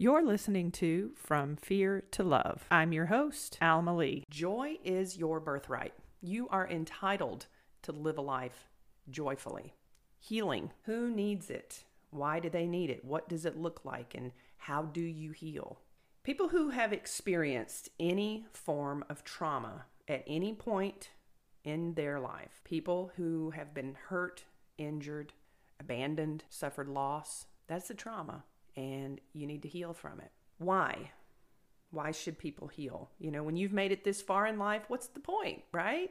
You're listening to From Fear to Love. I'm your host, Alma Lee. Joy is your birthright. You are entitled to live a life joyfully. Healing. Who needs it? Why do they need it? What does it look like? And how do you heal? People who have experienced any form of trauma at any point in their life, people who have been hurt, injured, abandoned, suffered loss, that's the trauma, and you need to heal from it. Why? Why should people heal? You know, when you've made it this far in life, what's the point, right?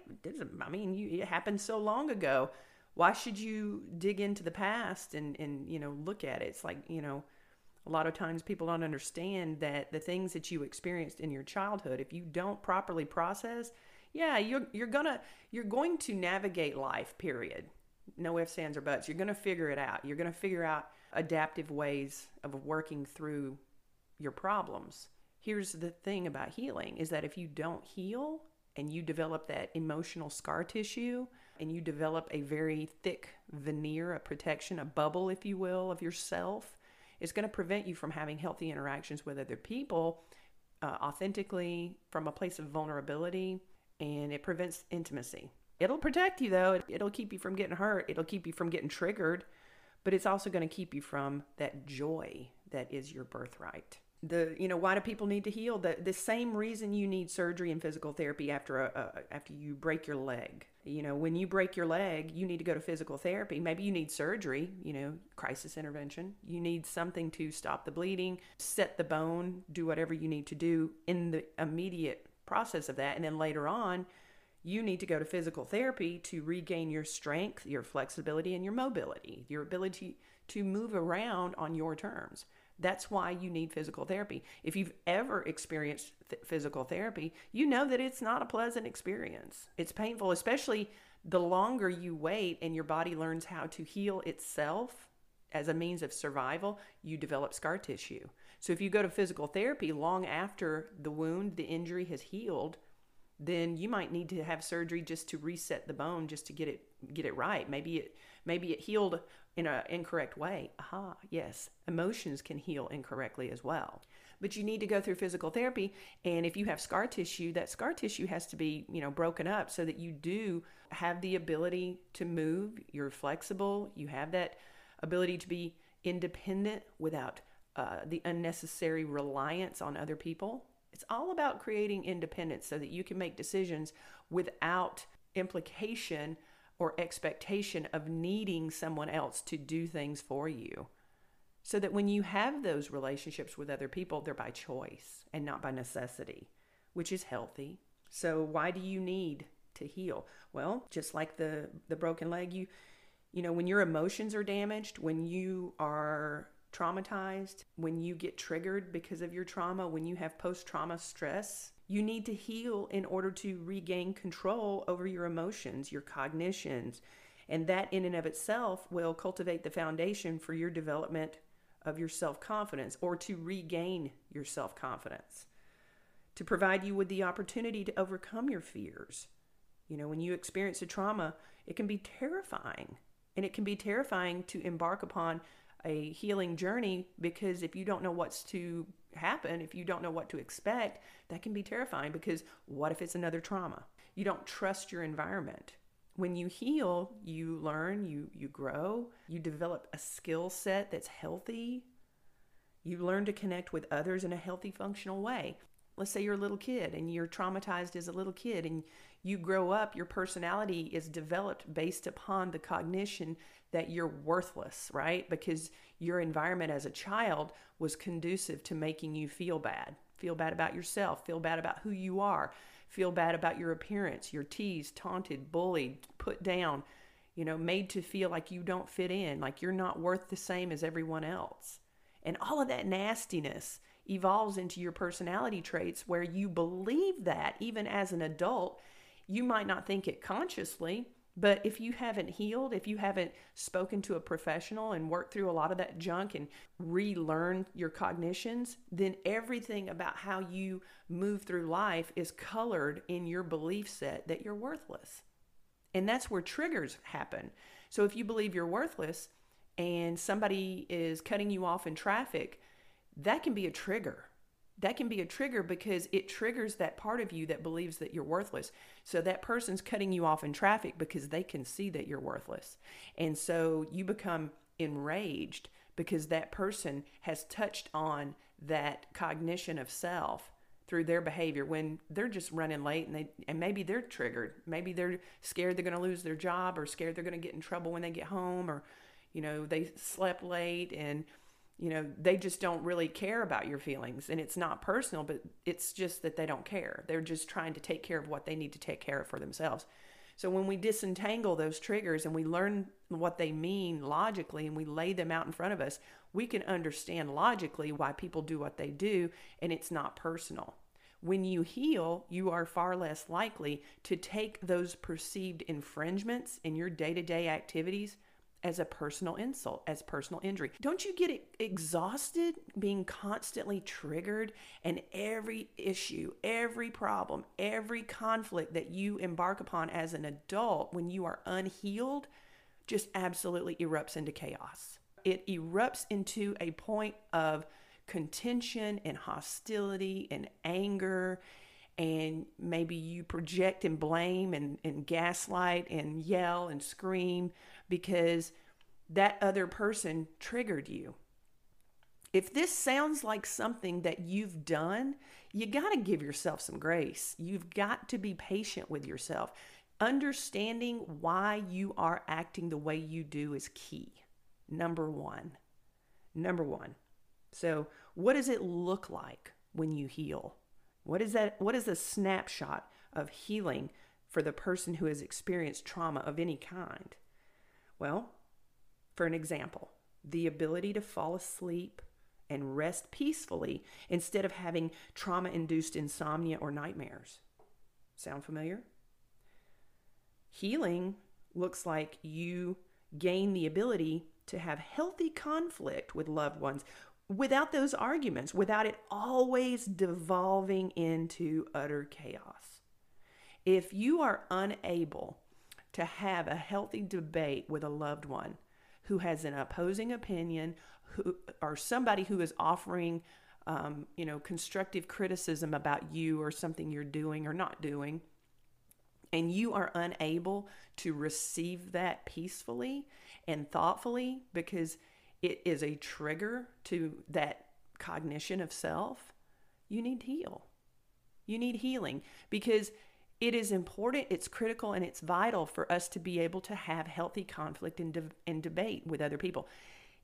I mean, you, it happened so long ago. Why should you dig into the past and, and, you know, look at it? It's like, you know, a lot of times people don't understand that the things that you experienced in your childhood, if you don't properly process, yeah, you're you're gonna you're going to navigate life. Period. No ifs, ands, or buts. You're gonna figure it out. You're gonna figure out adaptive ways of working through your problems. Here's the thing about healing is that if you don't heal and you develop that emotional scar tissue and you develop a very thick veneer, a protection, a bubble, if you will, of yourself, it's going to prevent you from having healthy interactions with other people uh, authentically from a place of vulnerability and it prevents intimacy. It'll protect you though, it'll keep you from getting hurt, it'll keep you from getting triggered, but it's also going to keep you from that joy that is your birthright. The you know why do people need to heal? The the same reason you need surgery and physical therapy after a, a, after you break your leg. You know when you break your leg you need to go to physical therapy. Maybe you need surgery you know crisis intervention. You need something to stop the bleeding set the bone do whatever you need to do in the immediate process of that and then later on you need to go to physical therapy to regain your strength your flexibility and your mobility your ability to move around on your terms that's why you need physical therapy. If you've ever experienced th- physical therapy, you know that it's not a pleasant experience. It's painful, especially the longer you wait and your body learns how to heal itself as a means of survival, you develop scar tissue. So if you go to physical therapy long after the wound, the injury has healed, then you might need to have surgery just to reset the bone just to get it get it right. Maybe it maybe it healed in an incorrect way. Aha, yes, emotions can heal incorrectly as well. But you need to go through physical therapy, and if you have scar tissue, that scar tissue has to be, you know, broken up so that you do have the ability to move. You're flexible. You have that ability to be independent without uh, the unnecessary reliance on other people. It's all about creating independence so that you can make decisions without implication or expectation of needing someone else to do things for you. So that when you have those relationships with other people, they're by choice and not by necessity, which is healthy. So why do you need to heal? Well, just like the the broken leg, you you know, when your emotions are damaged, when you are traumatized, when you get triggered because of your trauma, when you have post trauma stress, you need to heal in order to regain control over your emotions, your cognitions. And that, in and of itself, will cultivate the foundation for your development of your self confidence or to regain your self confidence, to provide you with the opportunity to overcome your fears. You know, when you experience a trauma, it can be terrifying. And it can be terrifying to embark upon a healing journey because if you don't know what's to happen, if you don't know what to expect, that can be terrifying because what if it's another trauma? You don't trust your environment. When you heal, you learn, you you grow, you develop a skill set that's healthy. You learn to connect with others in a healthy functional way. Let's say you're a little kid and you're traumatized as a little kid and you grow up, your personality is developed based upon the cognition that you're worthless, right? Because your environment as a child was conducive to making you feel bad. Feel bad about yourself, feel bad about who you are, feel bad about your appearance. You're teased, taunted, bullied, put down, you know, made to feel like you don't fit in, like you're not worth the same as everyone else. And all of that nastiness evolves into your personality traits where you believe that even as an adult. You might not think it consciously, but if you haven't healed, if you haven't spoken to a professional and worked through a lot of that junk and relearned your cognitions, then everything about how you move through life is colored in your belief set that you're worthless. And that's where triggers happen. So if you believe you're worthless and somebody is cutting you off in traffic, that can be a trigger. That can be a trigger because it triggers that part of you that believes that you're worthless. So that person's cutting you off in traffic because they can see that you're worthless. And so you become enraged because that person has touched on that cognition of self through their behavior when they're just running late and they and maybe they're triggered maybe they're scared they're going to lose their job or scared they're going to get in trouble when they get home or you know they slept late and you know they just don't really care about your feelings and it's not personal but it's just that they don't care they're just trying to take care of what they need to take care of for themselves so when we disentangle those triggers and we learn what they mean logically and we lay them out in front of us, we can understand logically why people do what they do and it's not personal. When you heal, you are far less likely to take those perceived infringements in your day to day activities as a personal insult, as personal injury. Don't you get exhausted being constantly triggered and every issue, every problem, every conflict that you embark upon as an adult when you are unhealed just absolutely erupts into chaos. It erupts into a point of contention and hostility and anger and maybe you project and blame and, and gaslight and yell and scream because that other person triggered you. If this sounds like something that you've done, you got to give yourself some grace. You've got to be patient with yourself. Understanding why you are acting the way you do is key. Number one. Number one. So, what does it look like when you heal? What is that? What is a snapshot of healing for the person who has experienced trauma of any kind? Well, for an example, the ability to fall asleep and rest peacefully instead of having trauma induced insomnia or nightmares. Sound familiar? Healing looks like you gain the ability to have healthy conflict with loved ones without those arguments, without it always devolving into utter chaos. If you are unable to have a healthy debate with a loved one who has an opposing opinion who or somebody who is offering um, you know constructive criticism about you or something you're doing or not doing and you are unable to receive that peacefully and thoughtfully because it is a trigger to that cognition of self you need heal you need healing because it is important, it's critical, and it's vital for us to be able to have healthy conflict and, de- and debate with other people.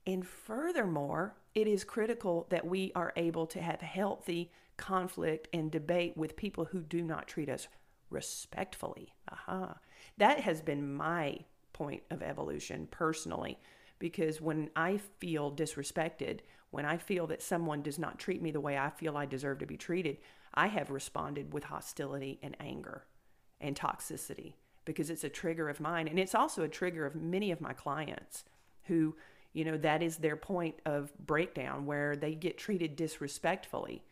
And furthermore, it is critical that we are able to have healthy conflict and debate with people who do not treat us respectfully. Aha. That has been my point of evolution personally, because when I feel disrespected, when I feel that someone does not treat me the way I feel I deserve to be treated, I have responded with hostility and anger and toxicity because it's a trigger of mine. And it's also a trigger of many of my clients who, you know, that is their point of breakdown where they get treated disrespectfully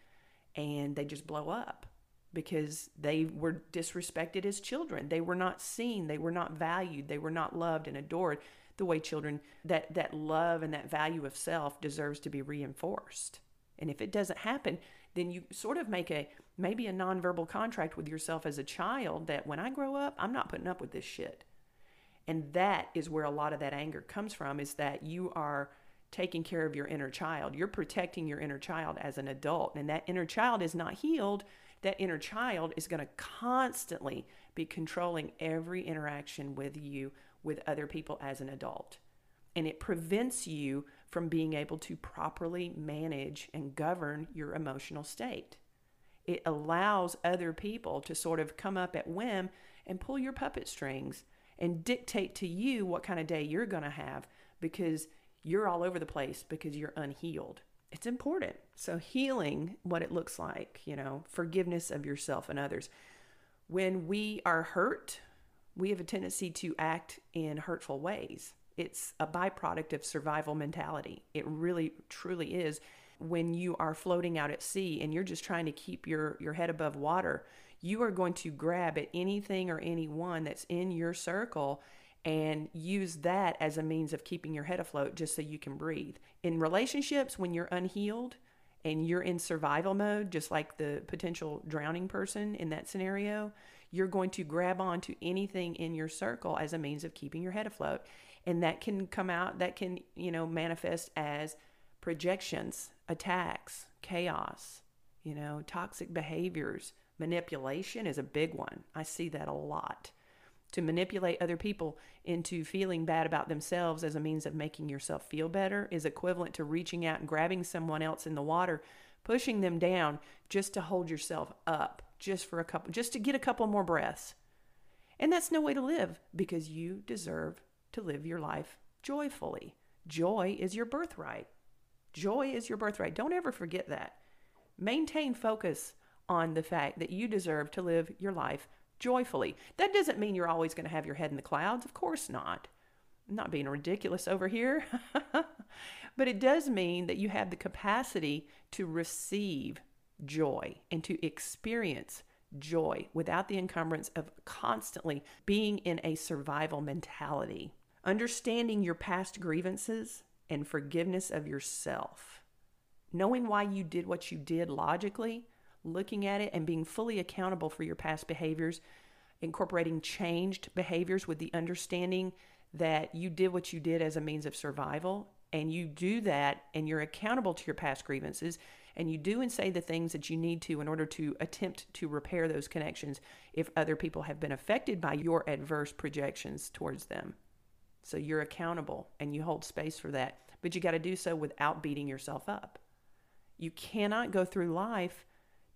and they just blow up because they were disrespected as children. They were not seen, they were not valued, they were not loved and adored the way children that that love and that value of self deserves to be reinforced. And if it doesn't happen, then you sort of make a maybe a nonverbal contract with yourself as a child that when I grow up, I'm not putting up with this shit. And that is where a lot of that anger comes from is that you are taking care of your inner child. You're protecting your inner child as an adult. And that inner child is not healed. That inner child is going to constantly be controlling every interaction with you, with other people as an adult. And it prevents you from being able to properly manage and govern your emotional state. It allows other people to sort of come up at whim and pull your puppet strings and dictate to you what kind of day you're going to have because you're all over the place because you're unhealed. It's important. So, healing, what it looks like, you know, forgiveness of yourself and others. When we are hurt, we have a tendency to act in hurtful ways it's a byproduct of survival mentality. It really, truly is. When you are floating out at sea and you're just trying to keep your, your head above water, you are going to grab at anything or anyone that's in your circle and use that as a means of keeping your head afloat just so you can breathe. In relationships, when you're unhealed and you're in survival mode, just like the potential drowning person in that scenario, you're going to grab onto anything in your circle as a means of keeping your head afloat. And that can come out, that can, you know, manifest as projections, attacks, chaos, you know, toxic behaviors. Manipulation is a big one. I see that a lot to manipulate other people into feeling bad about themselves as a means of making yourself feel better is equivalent to reaching out and grabbing someone else in the water, pushing them down just to hold yourself up, just for a couple, just to get a couple more breaths. And that's no way to live because you deserve to live your life joyfully. Joy is your birthright. Joy is your birthright. Don't ever forget that. Maintain focus on the fact that you deserve to live your life joyfully. That doesn't mean you're always going to have your head in the clouds. Of course not. I'm not being ridiculous over here. but it does mean that you have the capacity to receive joy and to experience joy without the encumbrance of constantly being in a survival mentality. Understanding your past grievances and forgiveness of yourself. Knowing why you did what you did logically looking at it and being fully accountable for your past behaviors, incorporating changed behaviors with the understanding that you did what you did as a means of survival and you do that and you're accountable to your past grievances and you do and say the things that you need to in order to attempt to repair those connections if other people have been affected by your adverse projections towards them. So you're accountable and you hold space for that, but you got to do so without beating yourself up. You cannot go through life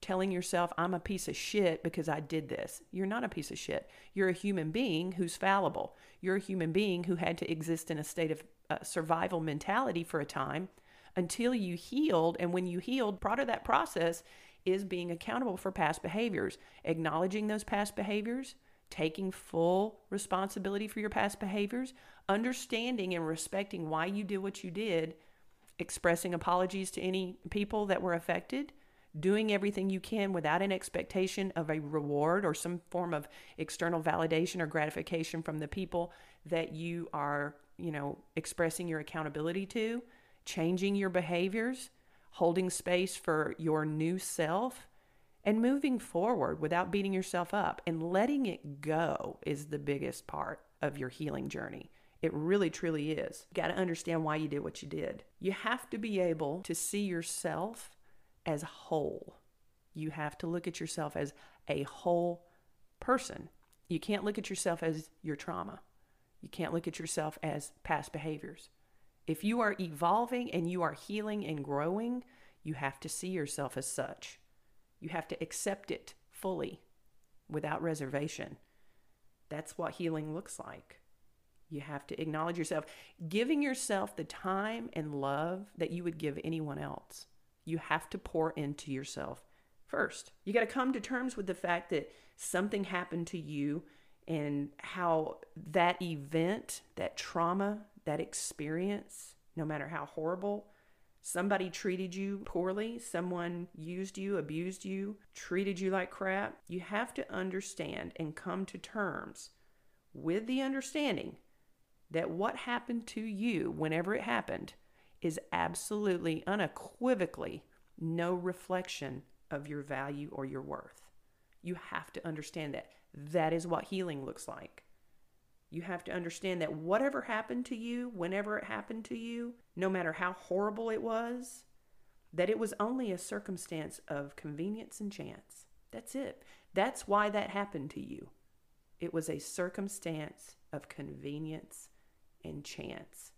telling yourself, I'm a piece of shit because I did this. You're not a piece of shit. You're a human being who's fallible. You're a human being who had to exist in a state of uh, survival mentality for a time until you healed. And when you healed, part of that process is being accountable for past behaviors, acknowledging those past behaviors, taking full responsibility for your past behaviors, understanding and respecting why you did what you did, expressing apologies to any people that were affected doing everything you can without an expectation of a reward or some form of external validation or gratification from the people that you are, you know, expressing your accountability to, changing your behaviors, holding space for your new self, and moving forward without beating yourself up and letting it go is the biggest part of your healing journey. It really, truly is. You got to understand why you did what you did. You have to be able to see yourself as whole. You have to look at yourself as a whole person. You can't look at yourself as your trauma. You can't look at yourself as past behaviors. If you are evolving and you are healing and growing, you have to see yourself as such. You have to accept it fully without reservation. That's what healing looks like. You have to acknowledge yourself, giving yourself the time and love that you would give anyone else you have to pour into yourself first. You got to come to terms with the fact that something happened to you and how that event, that trauma, that experience, no matter how horrible, somebody treated you poorly, someone used you, abused you, treated you like crap, you have to understand and come to terms with the understanding that what happened to you, whenever it happened, is absolutely unequivocally no reflection of your value or your worth. You have to understand that. That is what healing looks like. You have to understand that whatever happened to you, whenever it happened to you, no matter how horrible it was, that it was only a circumstance of convenience and chance. That's it. That's why that happened to you. It was a circumstance of convenience and chance.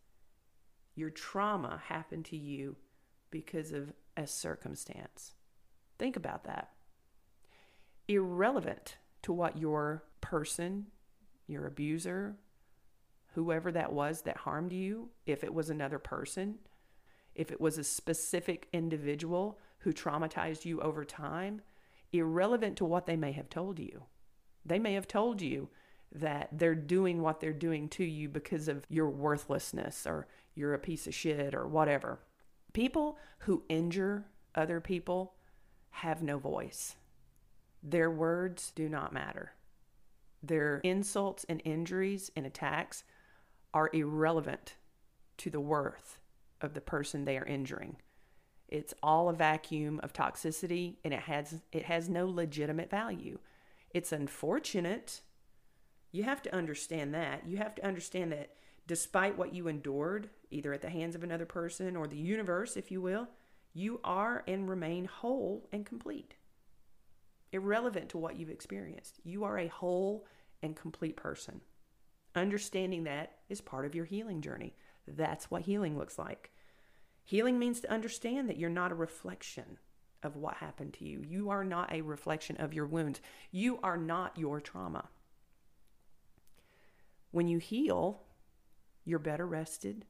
Your trauma happened to you because of a circumstance. Think about that. Irrelevant to what your person, your abuser, whoever that was that harmed you, if it was another person, if it was a specific individual who traumatized you over time, irrelevant to what they may have told you. They may have told you that they're doing what they're doing to you because of your worthlessness or you're a piece of shit or whatever. People who injure other people have no voice. Their words do not matter. Their insults and injuries and attacks are irrelevant to the worth of the person they are injuring. It's all a vacuum of toxicity and it has it has no legitimate value. It's unfortunate. You have to understand that. You have to understand that despite what you endured, either at the hands of another person or the universe, if you will, you are and remain whole and complete. Irrelevant to what you've experienced. You are a whole and complete person. Understanding that is part of your healing journey. That's what healing looks like. Healing means to understand that you're not a reflection of what happened to you. You are not a reflection of your wounds. You are not your trauma. When you heal, you're better rested.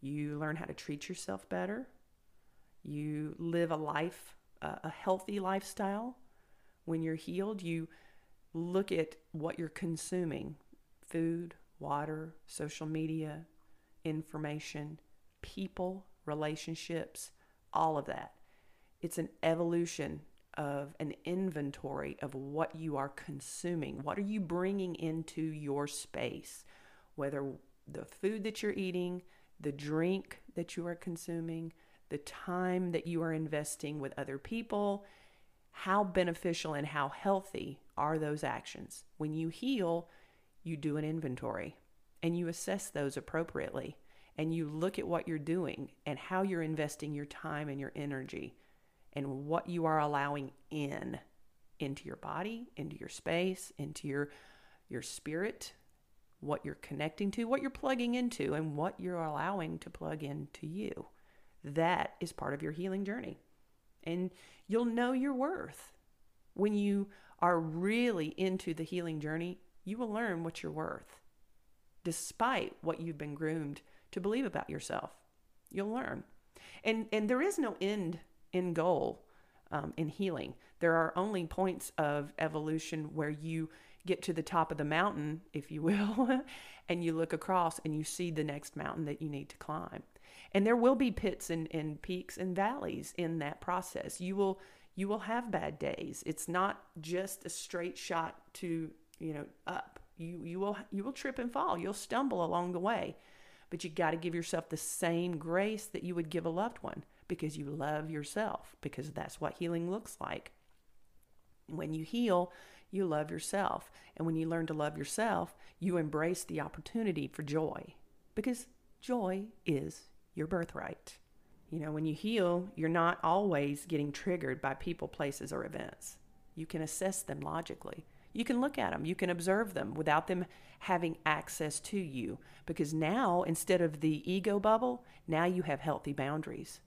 You learn how to treat yourself better. You live a life, a healthy lifestyle. When you're healed, you look at what you're consuming food, water, social media, information, people, relationships, all of that. It's an evolution of an inventory of what you are consuming. What are you bringing into your space? Whether the food that you're eating, the drink that you are consuming, the time that you are investing with other people, how beneficial and how healthy are those actions? When you heal, you do an inventory and you assess those appropriately and you look at what you're doing and how you're investing your time and your energy and what you are allowing in into your body, into your space, into your your spirit, what you're connecting to, what you're plugging into and what you're allowing to plug into you. That is part of your healing journey. And you'll know your worth. When you are really into the healing journey, you will learn what you're worth. Despite what you've been groomed to believe about yourself. You'll learn. And and there is no end end goal um, in healing. There are only points of evolution where you get to the top of the mountain, if you will, and you look across and you see the next mountain that you need to climb. And there will be pits and, and peaks and valleys in that process. You will you will have bad days. It's not just a straight shot to, you know, up. You you will you will trip and fall. You'll stumble along the way. But you got to give yourself the same grace that you would give a loved one because you love yourself, because that's what healing looks like. When you heal, you love yourself. And when you learn to love yourself, you embrace the opportunity for joy because joy is your birthright. You know, when you heal, you're not always getting triggered by people, places, or events. You can assess them logically. You can look at them, you can observe them without them having access to you. Because now, instead of the ego bubble, now you have healthy boundaries.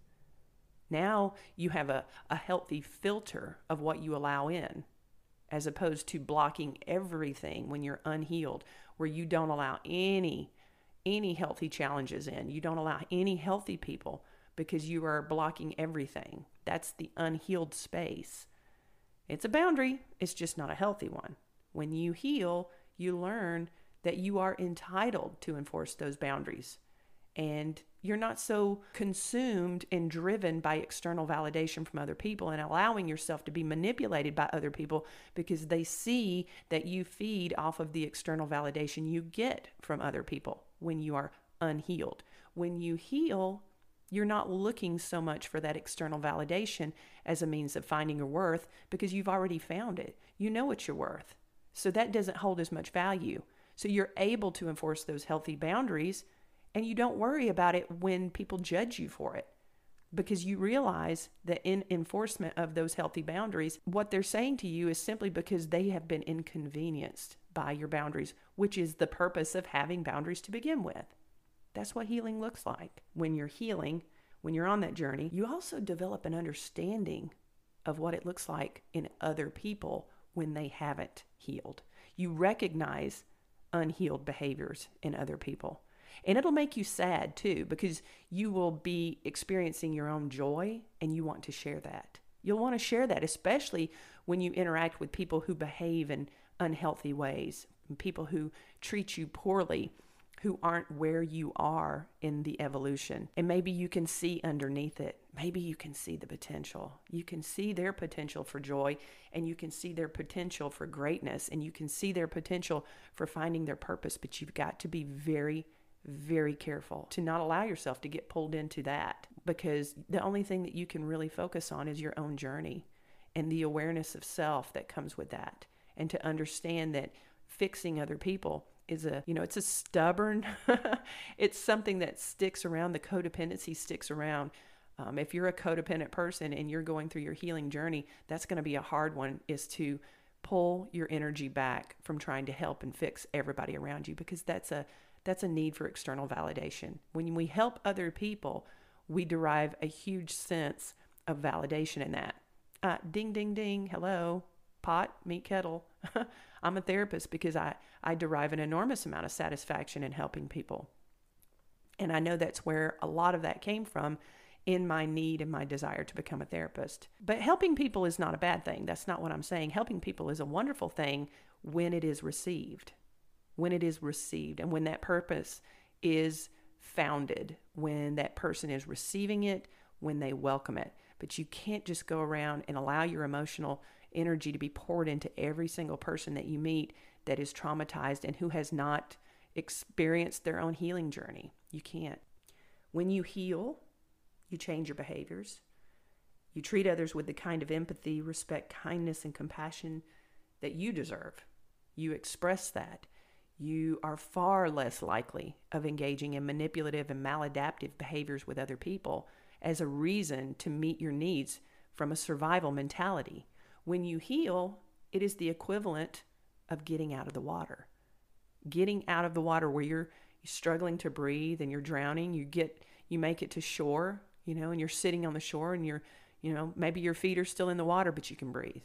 Now you have a, a healthy filter of what you allow in, as opposed to blocking everything when you're unhealed, where you don't allow any any healthy challenges in. You don't allow any healthy people because you are blocking everything. That's the unhealed space. It's a boundary, it's just not a healthy one. When you heal, you learn that you are entitled to enforce those boundaries. And you're not so consumed and driven by external validation from other people and allowing yourself to be manipulated by other people because they see that you feed off of the external validation you get from other people when you are unhealed. When you heal, you're not looking so much for that external validation as a means of finding your worth because you've already found it. You know what you're worth. So that doesn't hold as much value. So you're able to enforce those healthy boundaries and you don't worry about it when people judge you for it because you realize that in enforcement of those healthy boundaries, what they're saying to you is simply because they have been inconvenienced by your boundaries, which is the purpose of having boundaries to begin with. That's what healing looks like. When you're healing, when you're on that journey, you also develop an understanding of what it looks like in other people when they haven't healed. You recognize unhealed behaviors in other people. And it'll make you sad too, because you will be experiencing your own joy and you want to share that. You'll want to share that, especially when you interact with people who behave in unhealthy ways, people who treat you poorly who aren't where you are in the evolution. And maybe you can see underneath it. Maybe you can see the potential. You can see their potential for joy and you can see their potential for greatness and you can see their potential for finding their purpose. But you've got to be very, very careful to not allow yourself to get pulled into that because the only thing that you can really focus on is your own journey and the awareness of self that comes with that. And to understand that fixing other people is a you know it's a stubborn it's something that sticks around the codependency sticks around um, if you're a codependent person and you're going through your healing journey that's going to be a hard one is to pull your energy back from trying to help and fix everybody around you because that's a that's a need for external validation when we help other people we derive a huge sense of validation in that uh, ding ding ding hello pot meet kettle I'm a therapist because I, I derive an enormous amount of satisfaction in helping people. And I know that's where a lot of that came from in my need and my desire to become a therapist. But helping people is not a bad thing. That's not what I'm saying. Helping people is a wonderful thing when it is received. When it is received and when that purpose is founded, when that person is receiving it, when they welcome it. But you can't just go around and allow your emotional energy to be poured into every single person that you meet that is traumatized and who has not experienced their own healing journey. You can't. When you heal, you change your behaviors. You treat others with the kind of empathy, respect, kindness, and compassion that you deserve. You express that. You are far less likely of engaging in manipulative and maladaptive behaviors with other people as a reason to meet your needs from a survival mentality. When you heal, it is the equivalent of getting out of the water. Getting out of the water where you're struggling to breathe and you're drowning, you get you make it to shore, you know, and you're sitting on the shore and you're, you know, maybe your feet are still in the water but you can breathe.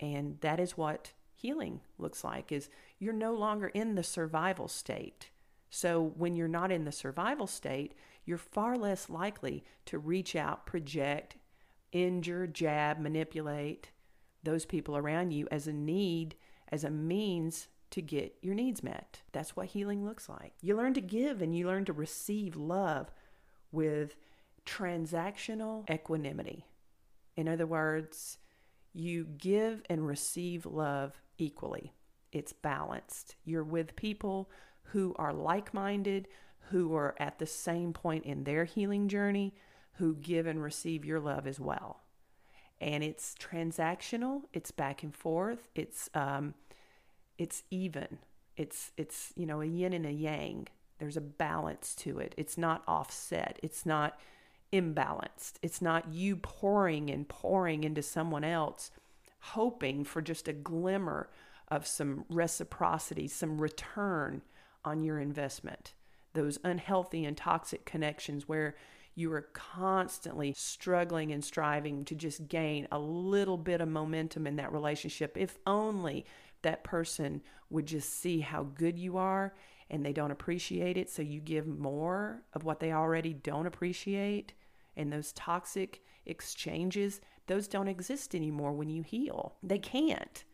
And that is what healing looks like is you're no longer in the survival state. So when you're not in the survival state, you're far less likely to reach out, project, injure, jab, manipulate, those people around you as a need, as a means to get your needs met. That's what healing looks like. You learn to give and you learn to receive love with transactional equanimity. In other words, you give and receive love equally. It's balanced. You're with people who are like minded, who are at the same point in their healing journey, who give and receive your love as well and it's transactional. It's back and forth. It's um, it's even. It's it's you know a yin and a yang. There's a balance to it. It's not offset. It's not imbalanced. It's not you pouring and pouring into someone else, hoping for just a glimmer of some reciprocity, some return on your investment. Those unhealthy and toxic connections where you are constantly struggling and striving to just gain a little bit of momentum in that relationship. If only that person would just see how good you are and they don't appreciate it. So you give more of what they already don't appreciate. And those toxic exchanges, those don't exist anymore when you heal. They can't.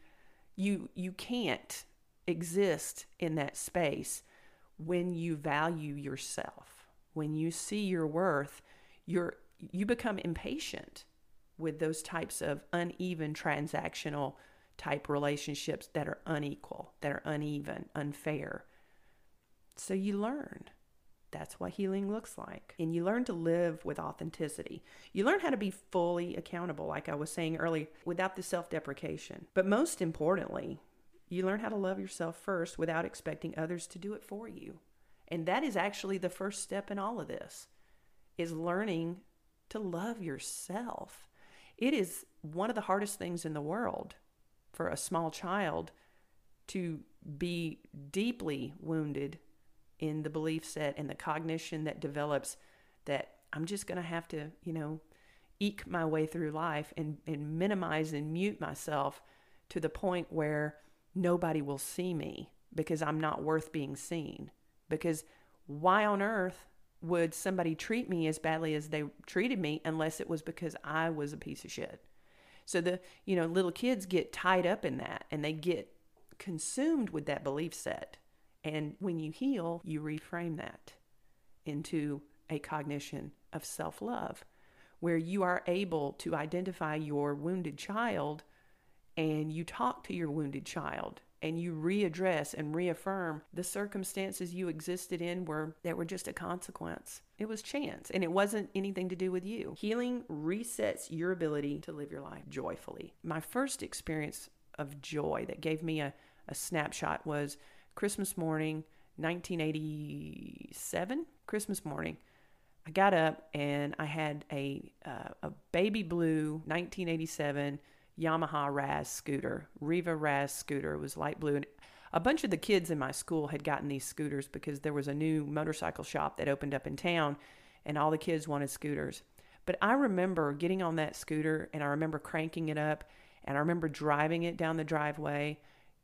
You you can't exist in that space when you value yourself when you see your worth, you're you become impatient with those types of uneven transactional type relationships that are unequal, that are uneven, unfair. So you learn. That's what healing looks like. And you learn to live with authenticity. You learn how to be fully accountable, like I was saying earlier, without the self deprecation. But most importantly, you learn how to love yourself first without expecting others to do it for you. And that is actually the first step in all of this is learning to love yourself. It is one of the hardest things in the world for a small child to be deeply wounded in the belief set and the cognition that develops that I'm just going to have to, you know, eke my way through life and, and minimize and mute myself to the point where nobody will see me because I'm not worth being seen because why on earth would somebody treat me as badly as they treated me unless it was because I was a piece of shit? So the, you know, little kids get tied up in that and they get consumed with that belief set. And when you heal, you reframe that into a cognition of self love, where you are able to identify your wounded child and you talk to your wounded child and you readdress and reaffirm the circumstances you existed in were that were just a consequence. It was chance and it wasn't anything to do with you. Healing resets your ability to live your life joyfully. My first experience of joy that gave me a, a snapshot was Christmas morning, 1987. Christmas morning. I got up and I had a uh, a baby blue 1987 Yamaha Razz scooter, Riva Razz scooter. It was light blue. And a bunch of the kids in my school had gotten these scooters because there was a new motorcycle shop that opened up in town and all the kids wanted scooters. But I remember getting on that scooter and I remember cranking it up and I remember driving it down the driveway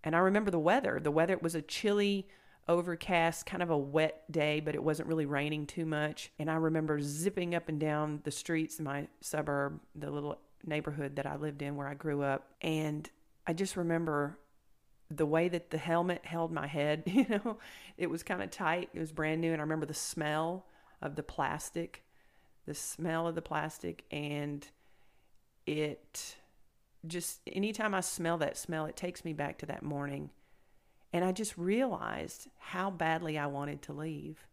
and I remember the weather. The weather it was a chilly, overcast, kind of a wet day, but it wasn't really raining too much. And I remember zipping up and down the streets in my suburb, the little neighborhood that I lived in where I grew up. And I just remember the way that the helmet held my head, you know, it was kind of tight. It was brand new. And I remember the smell of the plastic, the smell of the plastic. And it just, anytime I smell that smell, it takes me back to that morning. And I just realized how badly I wanted to leave.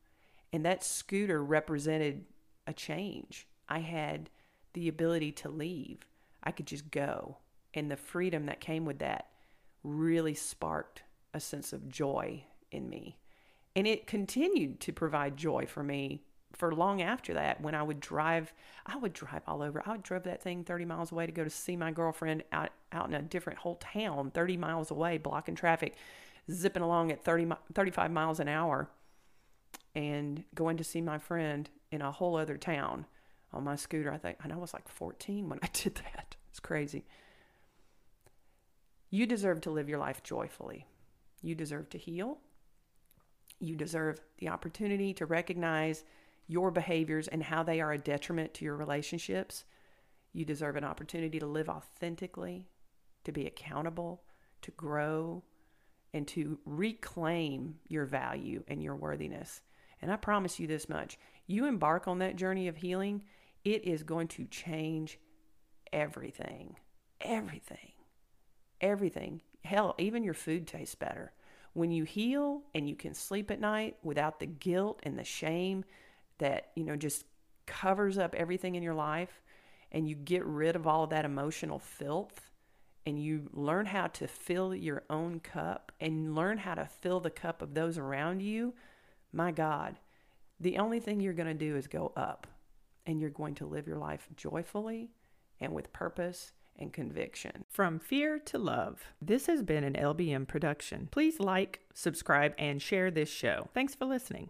And that scooter represented a change. I had the ability to leave. I could just go. And the freedom that came with that really sparked a sense of joy in me. And it continued to provide joy for me for long after that when I would drive I would drive all over. I would drive that thing 30 miles away to go to see my girlfriend out out in a different whole town 30 miles away blocking traffic zipping along at 30 35 miles an hour and going to see my friend in a whole other town on my scooter. I think, and I was like 14 when I did that. It's crazy. You deserve to live your life joyfully. You deserve to heal. You deserve the opportunity to recognize your behaviors and how they are a detriment to your relationships. You deserve an opportunity to live authentically, to be accountable, to grow, and to reclaim your value and your worthiness. And I promise you this much you embark on that journey of healing, it is going to change everything. Everything. Everything. Hell, even your food tastes better. When you heal and you can sleep at night without the guilt and the shame that, you know, just covers up everything in your life and you get rid of all of that emotional filth and you learn how to fill your own cup and learn how to fill the cup of those around you, my God, the only thing you're going to do is go up and you're going to live your life joyfully and with purpose and conviction. From fear to love. This has been an LBM production. Please like, subscribe, and share this show. Thanks for listening.